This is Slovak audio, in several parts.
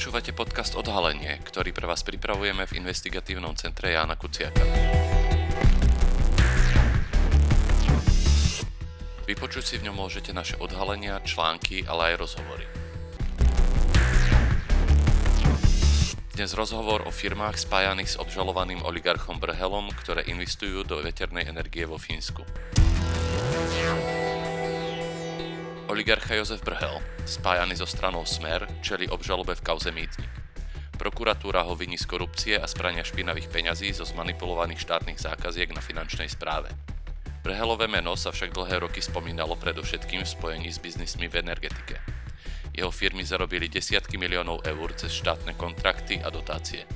Počúvate podcast Odhalenie, ktorý pre vás pripravujeme v investigatívnom centre Jána Kuciaka. Vypočuť si v ňom môžete naše odhalenia, články, ale aj rozhovory. Dnes rozhovor o firmách spájaných s obžalovaným oligarchom Brhelom, ktoré investujú do veternej energie vo Fínsku. Oligarcha Jozef Brhel, spájaný so stranou Smer, čeli obžalobe v kauze Mýtnik. Prokuratúra ho viní z korupcie a sprania špinavých peňazí zo zmanipulovaných štátnych zákaziek na finančnej správe. Brhelové meno sa však dlhé roky spomínalo predovšetkým v spojení s biznismi v energetike. Jeho firmy zarobili desiatky miliónov eur cez štátne kontrakty a dotácie.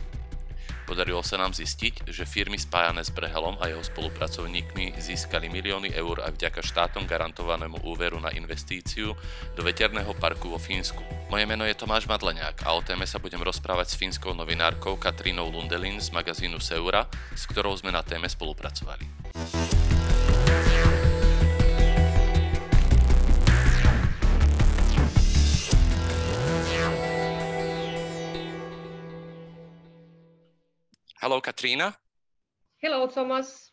Podarilo sa nám zistiť, že firmy spájané s Brehelom a jeho spolupracovníkmi získali milióny eur aj vďaka štátom garantovanému úveru na investíciu do veterného parku vo Fínsku. Moje meno je Tomáš Madleniak a o téme sa budem rozprávať s fínskou novinárkou Katrínou Lundelin z magazínu Seura, s ktorou sme na téme spolupracovali. Hello, Katrina. Hello, Thomas.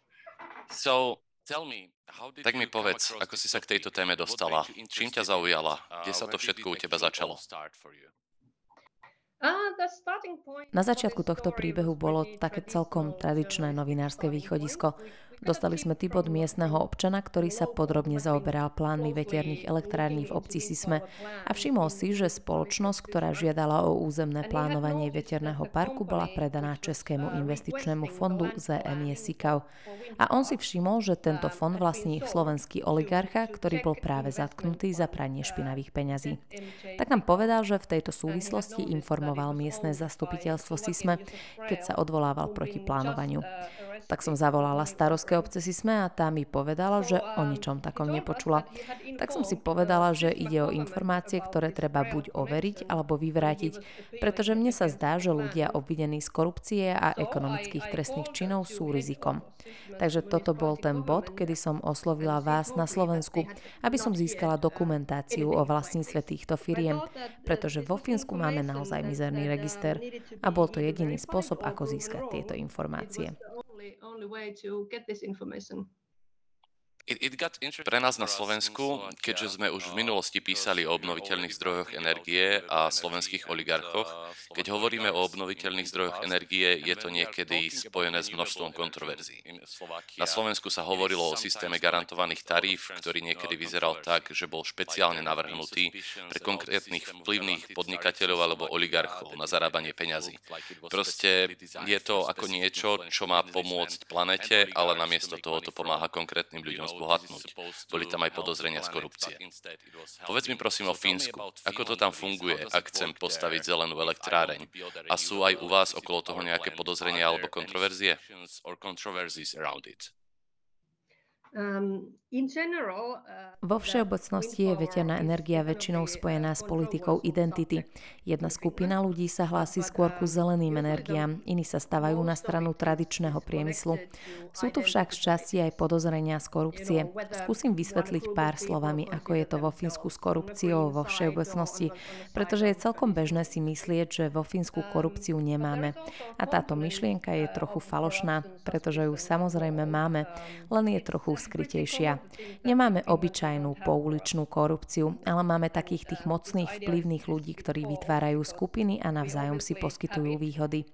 So, tell me, tak mi povedz, ako si sa k tejto téme dostala. Čím ťa zaujala? Kde sa to všetko u teba začalo? Ah, Na začiatku tohto príbehu bolo také celkom tradičné novinárske východisko. Dostali sme typ od miestneho občana, ktorý sa podrobne zaoberal plánmi veterných elektrární v obci Sisme a všimol si, že spoločnosť, ktorá žiadala o územné plánovanie veterného parku, bola predaná Českému investičnému fondu ZME Sikav. A on si všimol, že tento fond vlastní slovenský oligarcha, ktorý bol práve zatknutý za pranie špinavých peňazí. Tak nám povedal, že v tejto súvislosti informoval miestne zastupiteľstvo Sisme, keď sa odvolával proti plánovaniu. Tak som zavolala starostke obce Sisme a tá mi povedala, že o ničom takom nepočula. Tak som si povedala, že ide o informácie, ktoré treba buď overiť alebo vyvrátiť, pretože mne sa zdá, že ľudia obvinení z korupcie a ekonomických trestných činov sú rizikom. Takže toto bol ten bod, kedy som oslovila vás na Slovensku, aby som získala dokumentáciu o vlastníctve týchto firiem, pretože vo Fínsku máme naozaj mizerný register a bol to jediný spôsob, ako získať tieto informácie only way to get this information. Pre nás na Slovensku, keďže sme už v minulosti písali o obnoviteľných zdrojoch energie a slovenských oligarchoch, keď hovoríme o obnoviteľných zdrojoch energie, je to niekedy spojené s množstvom kontroverzií. Na Slovensku sa hovorilo o systéme garantovaných taríf, ktorý niekedy vyzeral tak, že bol špeciálne navrhnutý pre konkrétnych vplyvných podnikateľov alebo oligarchov na zarábanie peňazí. Proste je to ako niečo, čo má pomôcť planete, ale namiesto toho to pomáha konkrétnym ľuďom zbohatnúť. Boli tam aj podozrenia z korupcie. Povedz mi prosím o Fínsku. Ako to tam funguje, ak chcem postaviť zelenú elektráreň? A sú aj u vás okolo toho nejaké podozrenia alebo kontroverzie? Um, uh, Vo všeobecnosti je veterná energia väčšinou spojená s politikou identity. Jedna skupina ľudí sa hlási skôr ku zeleným energiám, iní sa stavajú na stranu tradičného priemyslu. Sú tu však z časti aj podozrenia z korupcie. Skúsim vysvetliť pár slovami, ako je to vo Fínsku s korupciou vo všeobecnosti, pretože je celkom bežné si myslieť, že vo Fínsku korupciu nemáme. A táto myšlienka je trochu falošná, pretože ju samozrejme máme, len je trochu skrytejšia. Nemáme obyčajnú pouličnú korupciu, ale máme takých tých mocných vplyvných ľudí, ktorí vytvárajú skupiny a navzájom si poskytujú výhody.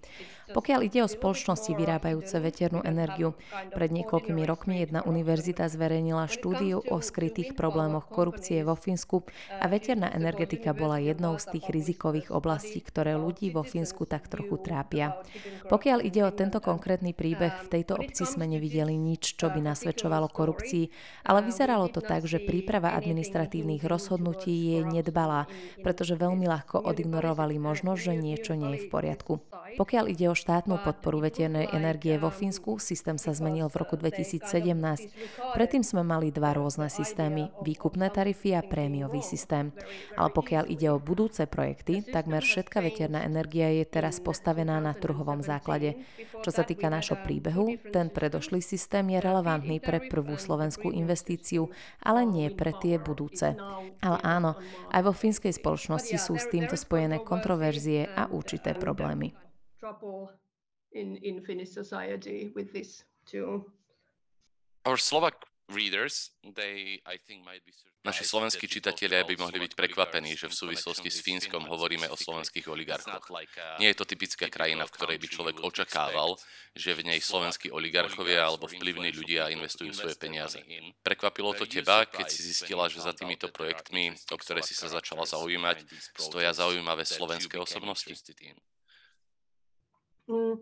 Pokiaľ ide o spoločnosti vyrábajúce veternú energiu, pred niekoľkými rokmi jedna univerzita zverejnila štúdiu o skrytých problémoch korupcie vo Fínsku a veterná energetika bola jednou z tých rizikových oblastí, ktoré ľudí vo Fínsku tak trochu trápia. Pokiaľ ide o tento konkrétny príbeh, v tejto obci sme nevideli nič, čo by nasvedčovalo korupcii, ale vyzeralo to tak, že príprava administratívnych rozhodnutí je nedbalá, pretože veľmi ľahko odignorovali možnosť, že niečo nie je v poriadku. Pokiaľ ide o štátnu podporu veternej energie vo Fínsku, systém sa zmenil v roku 2017. Predtým sme mali dva rôzne systémy, výkupné tarify a prémiový systém. Ale pokiaľ ide o budúce projekty, takmer všetká veterná energia je teraz postavená na trhovom základe. Čo sa týka nášho príbehu, ten predošlý systém je relevantný pre prvú slovenskú investíciu, ale nie pre tie budúce. Ale áno, aj vo fínskej spoločnosti sú s týmto spojené kontroverzie a určité problémy trouble in, in Finnish society with this too. Our Slovak readers, they, I think, might be Naši slovenskí čitatelia by mohli byť prekvapení, že v súvislosti s Fínskom hovoríme o slovenských oligarchoch. Nie je to typická krajina, v ktorej by človek očakával, že v nej slovenskí oligarchovia alebo vplyvní ľudia investujú svoje peniaze. Prekvapilo to teba, keď si zistila, že za týmito projektmi, o ktoré si sa začala zaujímať, stoja zaujímavé slovenské osobnosti? 嗯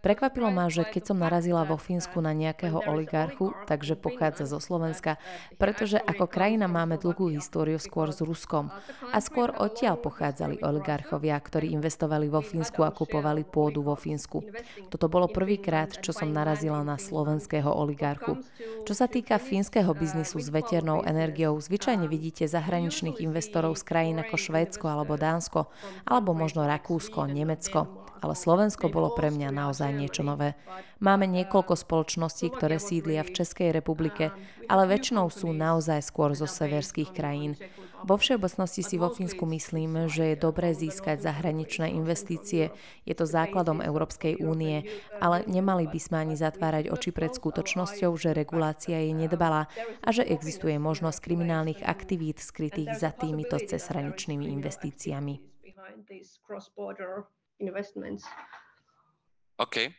Prekvapilo ma, že keď som narazila vo Fínsku na nejakého oligarchu, takže pochádza zo Slovenska, pretože ako krajina máme dlhú históriu skôr s Ruskom. A skôr odtiaľ pochádzali oligarchovia, ktorí investovali vo Fínsku a kupovali pôdu vo Fínsku. Toto bolo prvýkrát, čo som narazila na slovenského oligarchu. Čo sa týka fínskeho biznisu s veternou energiou, zvyčajne vidíte zahraničných investorov z krajín ako Švédsko alebo Dánsko, alebo možno Rakúsko, Nemecko. Ale Slovensko bolo pre mňa naozaj niečo nové. Máme niekoľko spoločností, ktoré sídlia v Českej republike, ale väčšinou sú naozaj skôr zo severských krajín. Vo všeobecnosti si vo Fínsku myslím, že je dobré získať zahraničné investície. Je to základom Európskej únie, ale nemali by sme ani zatvárať oči pred skutočnosťou, že regulácia je nedbalá a že existuje možnosť kriminálnych aktivít skrytých za týmito cezhraničnými investíciami. investments. Okay.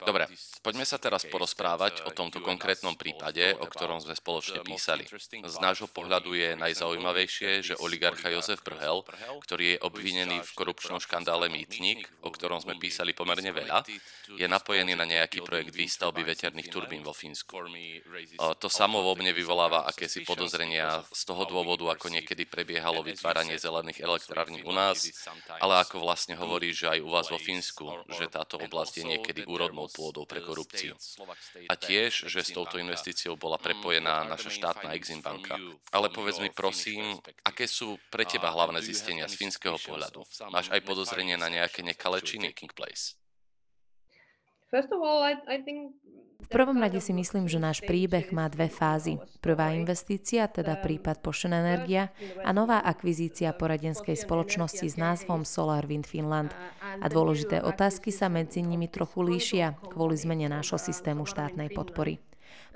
Dobre, poďme sa teraz porozprávať uh, o tomto konkrétnom prípade, o ktorom sme spoločne písali. Z nášho pohľadu je najzaujímavejšie, že oligarcha Jozef Brhel, ktorý je obvinený v korupčnom škandále Mýtnik, o ktorom sme písali pomerne veľa, je napojený na nejaký projekt výstavby veterných turbín vo Fínsku. To samo vo mne vyvoláva akési podozrenia z toho dôvodu, ako niekedy prebiehalo vytváranie zelených elektrární u nás, ale ako vlastne hovorí, že aj u vás vo Fínsku že táto oblasť je niekedy úrodnou pôdou pre korupciu. A tiež, že s touto investíciou bola prepojená naša štátna Exim banka. Ale povedz mi prosím, aké sú pre teba hlavné zistenia z fínskeho pohľadu? Máš aj podozrenie na nejaké nekalé činy King Place? First of all, I, I think v prvom rade si myslím, že náš príbeh má dve fázy. Prvá investícia, teda prípad Pošen Energia a nová akvizícia poradenskej spoločnosti s názvom Solar Wind Finland. A dôležité otázky sa medzi nimi trochu líšia kvôli zmene nášho systému štátnej podpory.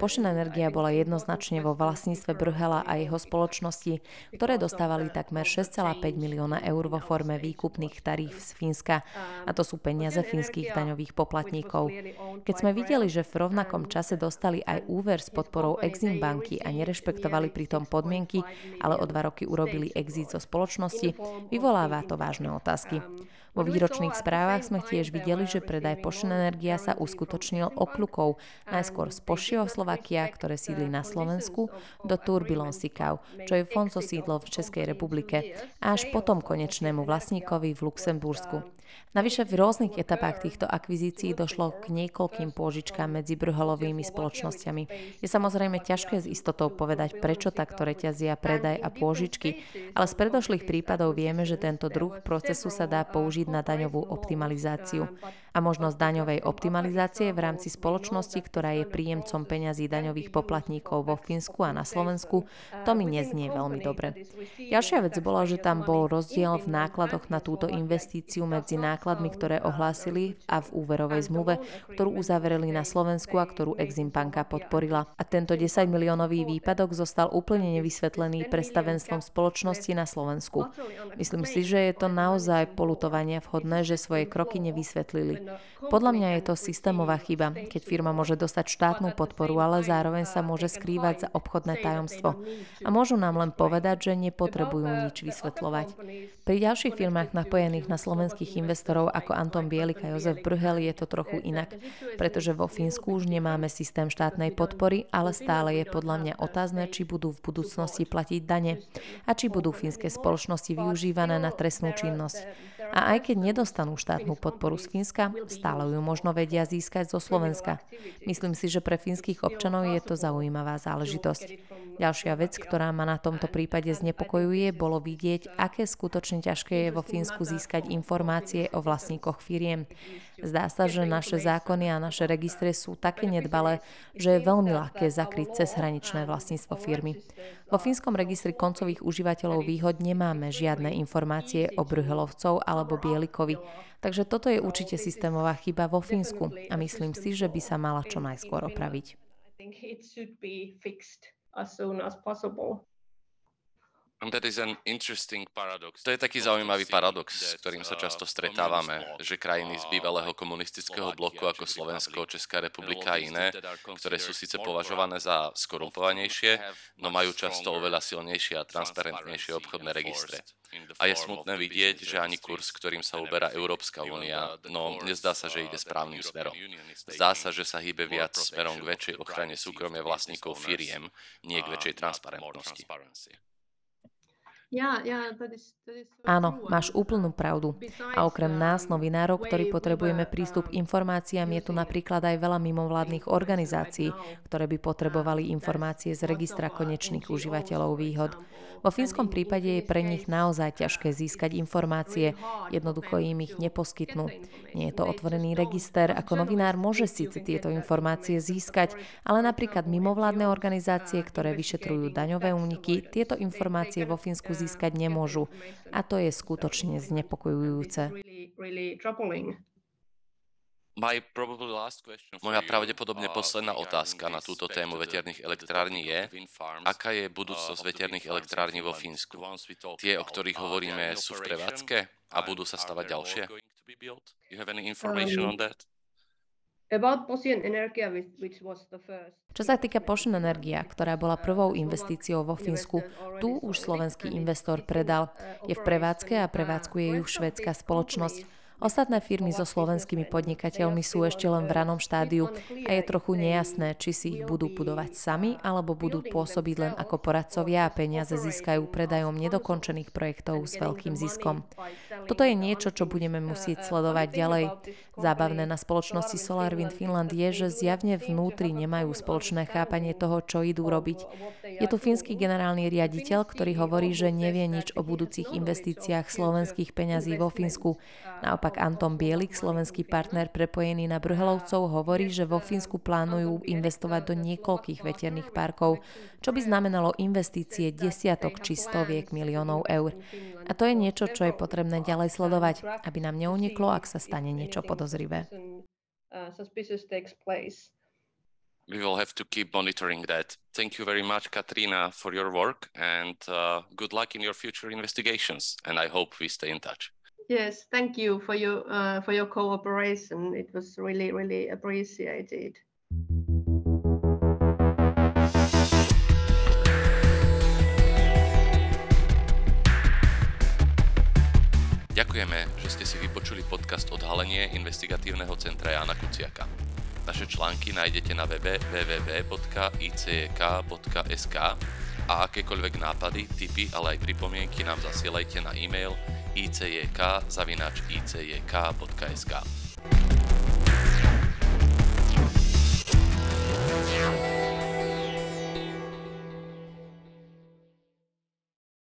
Pošená energia bola jednoznačne vo vlastníctve Brhela a jeho spoločnosti, ktoré dostávali takmer 6,5 milióna eur vo forme výkupných taríf z Fínska. A to sú peniaze fínskych daňových poplatníkov. Keď sme videli, že v rovnakom čase dostali aj úver s podporou Exim banky a nerešpektovali pritom podmienky, ale o dva roky urobili exit zo spoločnosti, vyvoláva to vážne otázky. Vo výročných správach sme tiež videli, že predaj Pošen Energia sa uskutočnil okľukou, najskôr z Pošio Slovakia, ktoré sídli na Slovensku, do Turbilon Sikau, čo je fond so sídlom v Českej republike, a až potom konečnému vlastníkovi v Luxembursku. Navyše v rôznych etapách týchto akvizícií došlo k niekoľkým pôžičkám medzi brholovými spoločnosťami. Je samozrejme ťažké s istotou povedať, prečo takto reťazia predaj a pôžičky, ale z predošlých prípadov vieme, že tento druh procesu sa dá použiť na daňovú optimalizáciu a možnosť daňovej optimalizácie v rámci spoločnosti, ktorá je príjemcom peňazí daňových poplatníkov vo Fínsku a na Slovensku, to mi neznie veľmi dobre. Ďalšia vec bola, že tam bol rozdiel v nákladoch na túto investíciu medzi nákladmi, ktoré ohlásili a v úverovej zmluve, ktorú uzavreli na Slovensku a ktorú Exim banka podporila. A tento 10 miliónový výpadok zostal úplne nevysvetlený predstavenstvom spoločnosti na Slovensku. Myslím si, že je to naozaj polutovania vhodné, že svoje kroky nevysvetlili. Podľa mňa je to systémová chyba, keď firma môže dostať štátnu podporu, ale zároveň sa môže skrývať za obchodné tajomstvo. A môžu nám len povedať, že nepotrebujú nič vysvetľovať. Pri ďalších firmách napojených na slovenských investorov ako Anton Bielik a Jozef Brhel je to trochu inak, pretože vo Fínsku už nemáme systém štátnej podpory, ale stále je podľa mňa otázne, či budú v budúcnosti platiť dane a či budú fínske spoločnosti využívané na trestnú činnosť. A aj keď nedostanú štátnu podporu z Fínska, stále ju možno vedia získať zo Slovenska. Myslím si, že pre fínskych občanov je to zaujímavá záležitosť. Ďalšia vec, ktorá ma na tomto prípade znepokojuje, bolo vidieť, aké skutočne ťažké je vo Fínsku získať informácie o vlastníkoch firiem. Zdá sa, že naše zákony a naše registre sú také nedbalé, že je veľmi ľahké zakryť cez hraničné vlastníctvo firmy. Vo fínskom registri koncových užívateľov výhod nemáme žiadne informácie o Brühelovcov alebo Bielikovi, takže toto je určite systémová chyba vo Fínsku a myslím si, že by sa mala čo najskôr opraviť. as soon as possible. To je taký zaujímavý paradox, s ktorým sa často stretávame, že krajiny z bývalého komunistického bloku ako Slovensko, Česká republika a iné, ktoré sú síce považované za skorumpovanejšie, no majú často oveľa silnejšie a transparentnejšie obchodné registre. A je smutné vidieť, že ani kurz, ktorým sa uberá Európska únia, no nezdá sa, že ide správnym smerom. Zdá sa, že sa hýbe viac smerom k väčšej ochrane súkromia vlastníkov firiem, nie k väčšej transparentnosti. Áno, máš úplnú pravdu. A okrem nás, novinárov, ktorí potrebujeme prístup k informáciám, je tu napríklad aj veľa mimovládnych organizácií, ktoré by potrebovali informácie z registra konečných užívateľov výhod. Vo fínskom prípade je pre nich naozaj ťažké získať informácie, jednoducho im ich neposkytnú. Nie je to otvorený register, ako novinár môže síce tieto informácie získať, ale napríklad mimovládne organizácie, ktoré vyšetrujú daňové úniky, tieto informácie vo Fínsku získať nemôžu. A to je skutočne znepokojujúce. Moja pravdepodobne posledná otázka na túto tému veterných elektrární je, aká je budúcnosť veterných elektrární vo Fínsku? Tie, o ktorých hovoríme, sú v prevádzke a budú sa stavať ďalšie? You have any information on that? Čo sa týka Potion Energia, ktorá bola prvou investíciou vo Fínsku, tu už slovenský investor predal. Je v prevádzke a prevádzkuje ju švédska spoločnosť. Ostatné firmy so slovenskými podnikateľmi sú ešte len v ranom štádiu a je trochu nejasné, či si ich budú budovať sami alebo budú pôsobiť len ako poradcovia a peniaze získajú predajom nedokončených projektov s veľkým ziskom. Toto je niečo, čo budeme musieť sledovať ďalej. Zábavné na spoločnosti SolarWind Finland je, že zjavne vnútri nemajú spoločné chápanie toho, čo idú robiť. Je tu fínsky generálny riaditeľ, ktorý hovorí, že nevie nič o budúcich investíciách slovenských peňazí vo Fínsku. Naopak Anton Bielik, slovenský partner prepojený na Brhelovcov, hovorí, že vo Fínsku plánujú investovať do niekoľkých veterných parkov, čo by znamenalo investície desiatok či stoviek miliónov eur. A to je niečo, čo je potrebné ďalej sledovať, aby nám neuniklo, ak sa stane niečo podozrivé. We will have to keep monitoring that. Thank you very much, Katrina, for your work and uh, good luck in your future investigations. And I hope we stay in touch. Yes, thank you for your uh, for your cooperation. It was really really appreciated. Ďakujeme, že ste si vypočuli podcast Odhalenie investigatívneho centra Jana Kuciaka. Naše články nájdete na webe www.icek.sk a akékoľvek nápady, tipy, ale aj pripomienky nám zasielajte na e-mail icjk.icjk.sk.